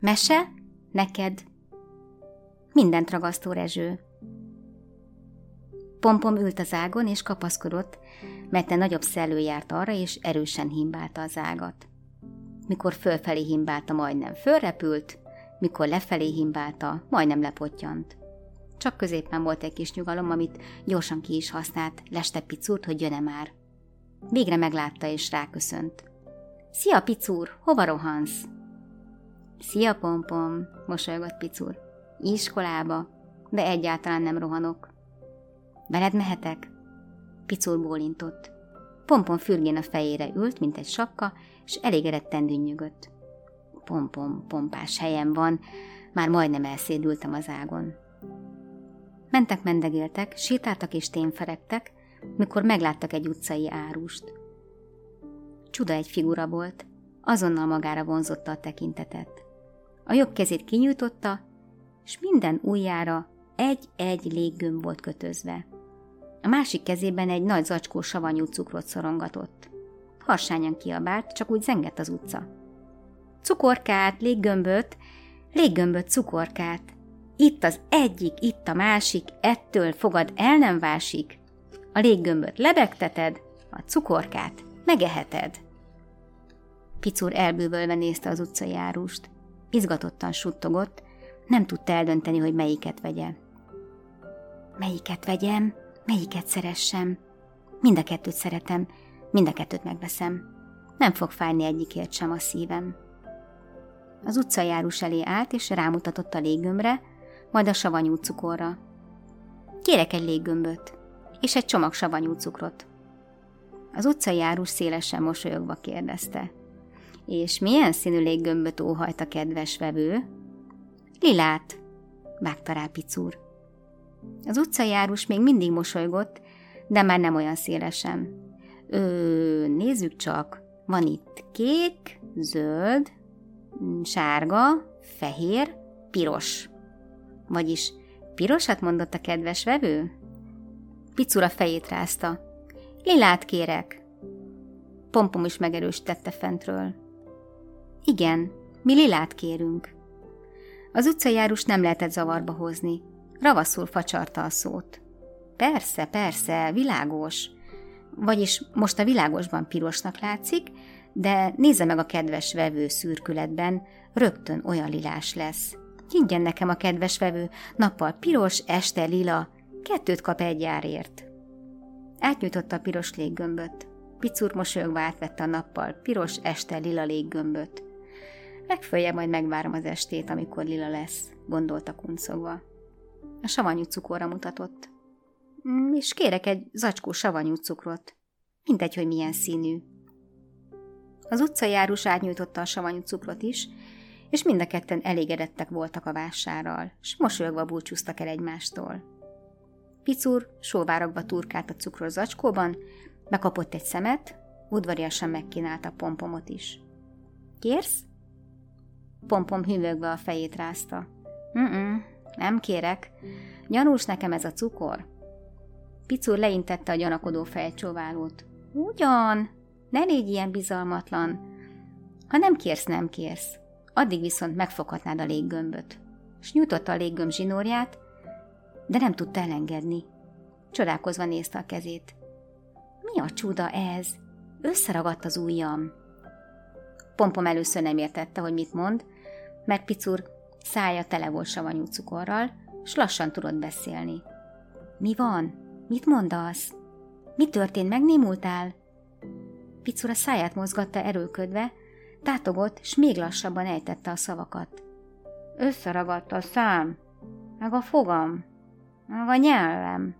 Mese? Neked? Mindent ragasztó Rezső. Pompom ült az ágon és kapaszkodott, mert egy nagyobb szellő járt arra, és erősen himbálta az ágat. Mikor fölfelé himbálta, majdnem fölrepült, mikor lefelé himbálta, majdnem lepottyant. Csak középen volt egy kis nyugalom, amit gyorsan ki is használt, leste picúrt, hogy jön-e már. Végre meglátta és ráköszönt. Szia, picúr, hova rohansz? Szia, pompom, mosolygott picúr. Iskolába, de egyáltalán nem rohanok. Veled mehetek? Picúr bólintott. Pompon fürgén a fejére ült, mint egy sapka, és elégedetten dünnyögött. Pompom, pompás helyem van, már majdnem elszédültem az ágon. Mentek, mendegéltek, sétáltak és témferegtek, mikor megláttak egy utcai árust. Csuda egy figura volt, azonnal magára vonzotta a tekintetet. A jobb kezét kinyújtotta, és minden ujjára egy-egy léggömb volt kötözve. A másik kezében egy nagy zacskó savanyú cukrot szorongatott. Harsányan kiabált, csak úgy zengett az utca. Cukorkát, léggömböt, léggömböt, cukorkát. Itt az egyik, itt a másik, ettől fogad el nem vásik. A léggömböt lebegteted, a cukorkát megeheted. Picur elbűvölve nézte az utcai árust. Izgatottan suttogott, nem tudta eldönteni, hogy melyiket vegye. Melyiket vegyem, melyiket szeressem. Mind a kettőt szeretem, mind a kettőt megveszem. Nem fog fájni egyikért sem a szívem. Az utcajárus elé állt, és rámutatott a léggömbre, majd a savanyú cukorra. Kérek egy léggömböt, és egy csomag savanyú cukrot. Az utcajárus szélesen mosolyogva kérdezte. És milyen színű léggömböt óhajt a kedves vevő? Lilát, vágta rá Picúr. Az utcajárus még mindig mosolygott, de már nem olyan szélesen. Ö, nézzük csak, van itt kék, zöld, sárga, fehér, piros. Vagyis pirosat mondott a kedves vevő? Picura fejét rázta. Lilát kérek. Pompom is megerősítette fentről. Igen, mi lilát kérünk. Az utcajárus nem lehetett zavarba hozni. Ravaszul facsarta a szót. Persze, persze, világos. Vagyis most a világosban pirosnak látszik, de nézze meg a kedves vevő szürkületben, rögtön olyan lilás lesz. Higgyen nekem a kedves vevő, nappal piros, este lila, kettőt kap egy járért. Átnyújtotta a piros léggömböt. Picur mosolyogva átvette a nappal piros, este lila léggömböt. Legfőjebb majd megvárom az estét, amikor lila lesz, gondolta kuncogva. A savanyú cukorra mutatott. Mm, és kérek egy zacskó savanyú cukrot. Mindegy, hogy milyen színű. Az utcajárus átnyújtotta a savanyú cukrot is, és mind a ketten elégedettek voltak a vásárral, s mosolyogva búcsúztak el egymástól. Picur sóvárogva turkált a cukros zacskóban, bekapott egy szemet, udvariasan megkínálta a pompomot is. Kérsz? Pompom hűvögve a fejét rázta. Mm-mm, nem kérek. Gyanús nekem ez a cukor. Picur leintette a gyanakodó fejcsóválót. Ugyan, ne légy ilyen bizalmatlan. Ha nem kérsz, nem kérsz. Addig viszont megfoghatnád a léggömböt. S nyújtotta a léggömb zsinórját, de nem tudta elengedni. Csodálkozva nézte a kezét. Mi a csuda ez? Összeragadt az ujjam. Pompom először nem értette, hogy mit mond, mert Picur szája tele volt savanyú cukorral, s lassan tudott beszélni. Mi van? Mit mondasz? Mi történt? Megnémultál? Picur a száját mozgatta erőködve, tátogott, s még lassabban ejtette a szavakat. Összeragadt a szám, meg a fogam, meg a nyelvem.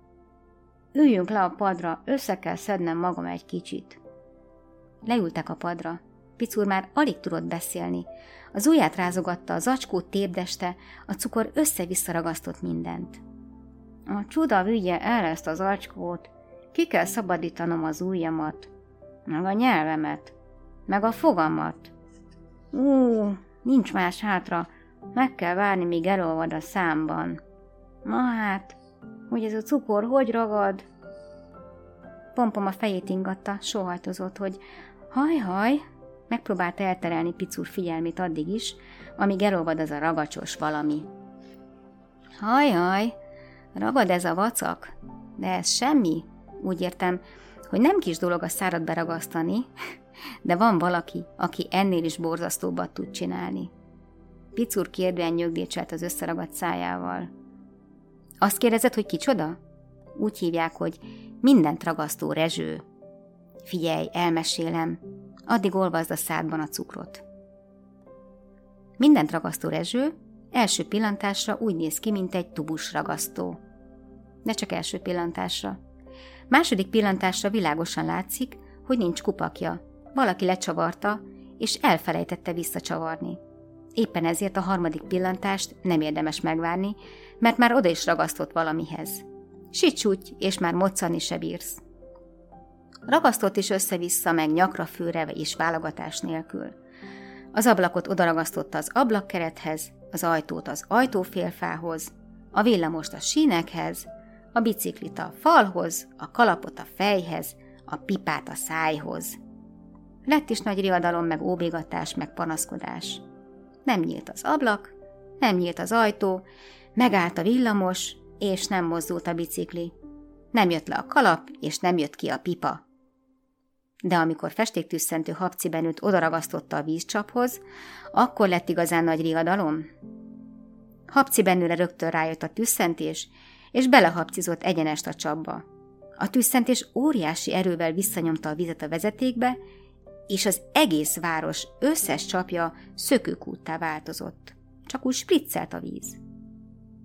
Üljünk le a padra, össze kell szednem magam egy kicsit. Leültek a padra. Picur már alig tudott beszélni. Az ujját rázogatta, a zacskót tépdeste, a cukor össze-vissza ragasztott mindent. A csuda vigye el ezt az acskót, ki kell szabadítanom az ujjamat, meg a nyelvemet, meg a fogamat. Ú, nincs más hátra, meg kell várni, míg elolvad a számban. Na hát, hogy ez a cukor hogy ragad? Pompom a fejét ingatta, sóhajtozott, hogy haj-haj, Megpróbálta elterelni Picur figyelmét addig is, amíg elolvad az a ragacsos valami. Hajaj, ragad ez a vacak, de ez semmi. Úgy értem, hogy nem kis dolog a szárat beragasztani, de van valaki, aki ennél is borzasztóbbat tud csinálni. Picur kérdően nyögdécselt az összeragadt szájával. Azt kérdezed, hogy kicsoda? Úgy hívják, hogy mindent ragasztó rezső. Figyelj, elmesélem, addig olvazd a szádban a cukrot. Mindent ragasztó rezső első pillantásra úgy néz ki, mint egy tubus ragasztó. De csak első pillantásra. Második pillantásra világosan látszik, hogy nincs kupakja. Valaki lecsavarta, és elfelejtette visszacsavarni. Éppen ezért a harmadik pillantást nem érdemes megvárni, mert már oda is ragasztott valamihez. Sicsúgy, és már moccani se bírsz. Ragasztott is össze-vissza meg nyakra főre és válogatás nélkül. Az ablakot odaragasztotta az ablakkerethez, az ajtót az ajtófélfához, a villamost a sínekhez, a biciklit a falhoz, a kalapot a fejhez, a pipát a szájhoz. Lett is nagy riadalom, meg óbégatás, meg panaszkodás. Nem nyílt az ablak, nem nyílt az ajtó, megállt a villamos, és nem mozdult a bicikli. Nem jött le a kalap, és nem jött ki a pipa. De amikor festéktűszentő habcibenőt odaragasztotta a vízcsaphoz, akkor lett igazán nagy riadalom. Habcibenőre rögtön rájött a tüsszentés, és belehapcizott egyenest a csapba. A tüsszentés óriási erővel visszanyomta a vizet a vezetékbe, és az egész város összes csapja szökőkúttá változott. Csak úgy spriccelt a víz.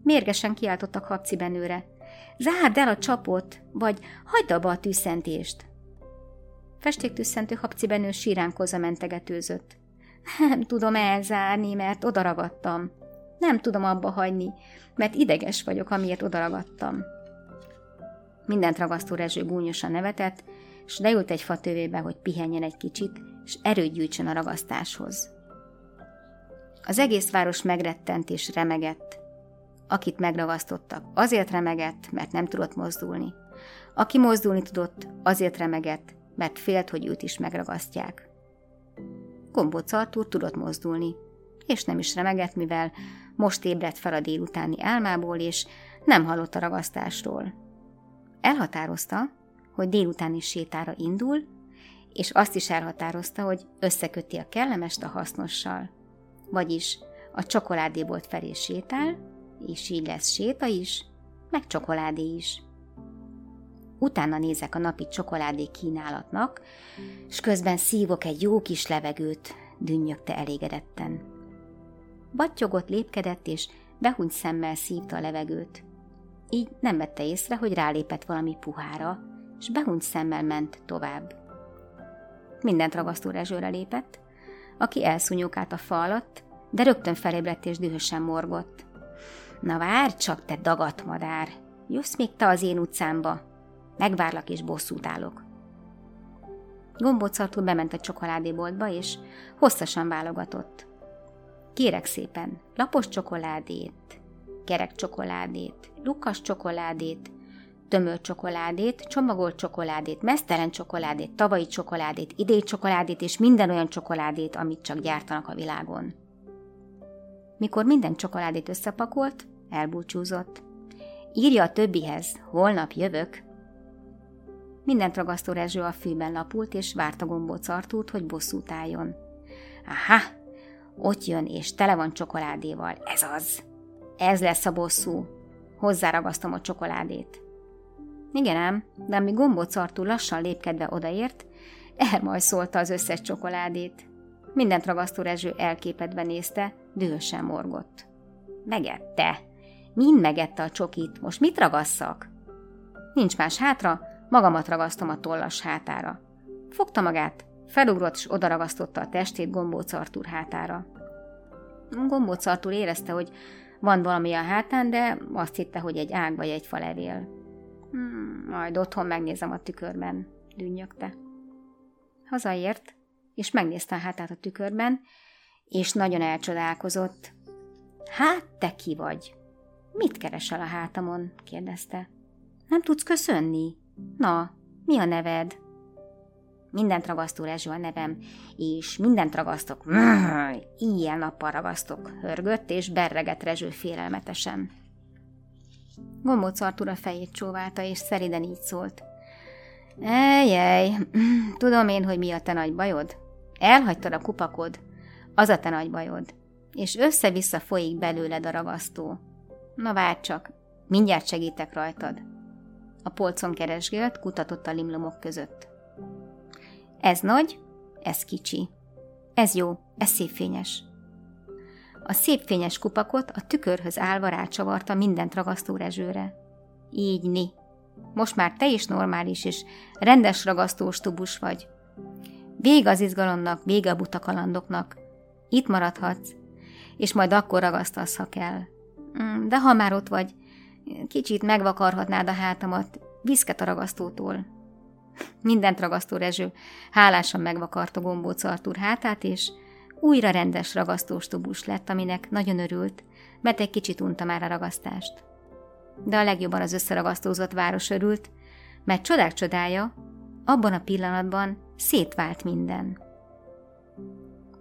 Mérgesen kiáltottak Habci Benőre. Zárd el a csapot, vagy hagyd abba a tűszentést. Festéktűszentő Habci Benő síránkozza mentegetőzött. Nem tudom elzárni, mert odaragadtam. Nem tudom abba hagyni, mert ideges vagyok, amiért odaragadtam. Mindent ragasztó Rezső gúnyosan nevetett, és leült egy fatövébe, hogy pihenjen egy kicsit, és erőt gyűjtsön a ragasztáshoz. Az egész város megrettent és remegett. Akit megragasztottak, azért remegett, mert nem tudott mozdulni. Aki mozdulni tudott, azért remegett, mert félt, hogy őt is megragasztják. Gombóc Artúr tudott mozdulni, és nem is remegett, mivel most ébredt fel a délutáni álmából, és nem hallott a ragasztásról. Elhatározta, hogy délutáni sétára indul, és azt is elhatározta, hogy összeköti a kellemest a hasznossal. Vagyis a csokoládébolt felé sétál, és így lesz séta is, meg csokoládé is. Utána nézek a napi csokoládé kínálatnak, és közben szívok egy jó kis levegőt, dünnyögte elégedetten. Battyogott, lépkedett, és behunyt szemmel szívta a levegőt. Így nem vette észre, hogy rálépett valami puhára, és behunyt szemmel ment tovább. Mindent ragasztó rezsőre lépett, aki elszúnyókált a fa alatt, de rögtön felébredt és dühösen morgott. Na várj csak, te dagat madár! Jössz még te az én utcámba? Megvárlak és bosszút állok. Gombóc bement a csokoládéboltba, és hosszasan válogatott. Kérek szépen, lapos csokoládét, kerek csokoládét, lukas csokoládét, tömör csokoládét, csomagolt csokoládét, mesztelen csokoládét, tavalyi csokoládét, idei csokoládét és minden olyan csokoládét, amit csak gyártanak a világon. Mikor minden csokoládét összepakolt, elbúcsúzott. Írja a többihez, holnap jövök. Mindent ragasztó Rezső a fűben lapult, és várta gombóc Artúrt, hogy bosszút álljon. Aha, ott jön, és tele van csokoládéval. Ez az. Ez lesz a bosszú. Hozzáragasztom a csokoládét. Igen ám, de amíg gombóc Artúr lassan lépkedve odaért, elmajszolta az összes csokoládét. Mindent ragasztó Rezső elképedve nézte, dühösen morgott. Megette. Mind megette a csokit, most mit ragasszak? Nincs más hátra, magamat ragasztom a tollas hátára. Fogta magát, felugrott és odaragasztotta a testét Gombóc Artúr hátára. Gombóc Artúr érezte, hogy van valami a hátán, de azt hitte, hogy egy ág vagy egy falevél. Hmm, majd otthon megnézem a tükörben, dünnyögte. Hazaért, és megnézte a hátát a tükörben, és nagyon elcsodálkozott. Hát, te ki vagy? Mit keresel a hátamon? kérdezte. Nem tudsz köszönni? Na, mi a neved? mindent ragasztó Rezső a nevem, és mindent ragasztok, ilyen nappal ragasztok, hörgött és berregett Rezső félelmetesen. Gombóc Artur a fejét csóválta, és szeriden így szólt. Ejjej, tudom én, hogy mi a te nagy bajod? Elhagytad a kupakod, az a te nagy bajod, és össze-vissza folyik belőled a ragasztó. Na várj csak, mindjárt segítek rajtad. A polcon keresgélt, kutatott a limlomok között. Ez nagy, ez kicsi. Ez jó, ez szép fényes. A szép fényes kupakot a tükörhöz állva rácsavarta mindent ragasztó rezsőre. Így ni. Most már te is normális és rendes ragasztós tubus vagy. Vége az izgalomnak, vége a buta kalandoknak. Itt maradhatsz, és majd akkor ragasztasz, ha kell. Mm, de ha már ott vagy, kicsit megvakarhatnád a hátamat, viszket a ragasztótól. Mindent ragasztó Rezső hálásan megvakarta gombóc Artur hátát, és újra rendes ragasztós tubus lett, aminek nagyon örült, mert egy kicsit unta már a ragasztást. De a legjobban az összeragasztózott város örült, mert csodák csodája, abban a pillanatban szétvált minden.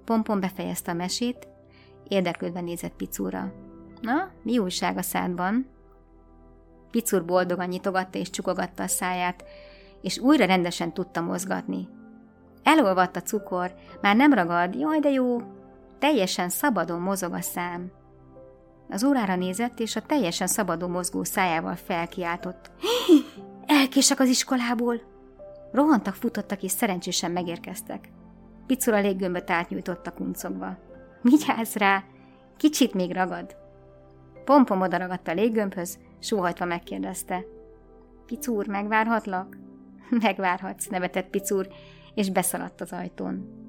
Pompon befejezte a mesét, érdeklődve nézett Picúra. Na, mi újság a szádban? Picur boldogan nyitogatta és csukogatta a száját, és újra rendesen tudta mozgatni. Elolvadt a cukor, már nem ragad, jaj de jó, teljesen szabadon mozog a szám. Az órára nézett, és a teljesen szabadon mozgó szájával felkiáltott. Elkések az iskolából! Rohantak, futottak, és szerencsésen megérkeztek. Picura léggömböt átnyújtotta kuncogva. Vigyázz rá! Kicsit még ragad! Pompom odaragadt a léggömbhöz, sóhajtva megkérdezte. Picúr, megvárhatlak? Megvárhatsz, nevetett Picúr, és beszaladt az ajtón.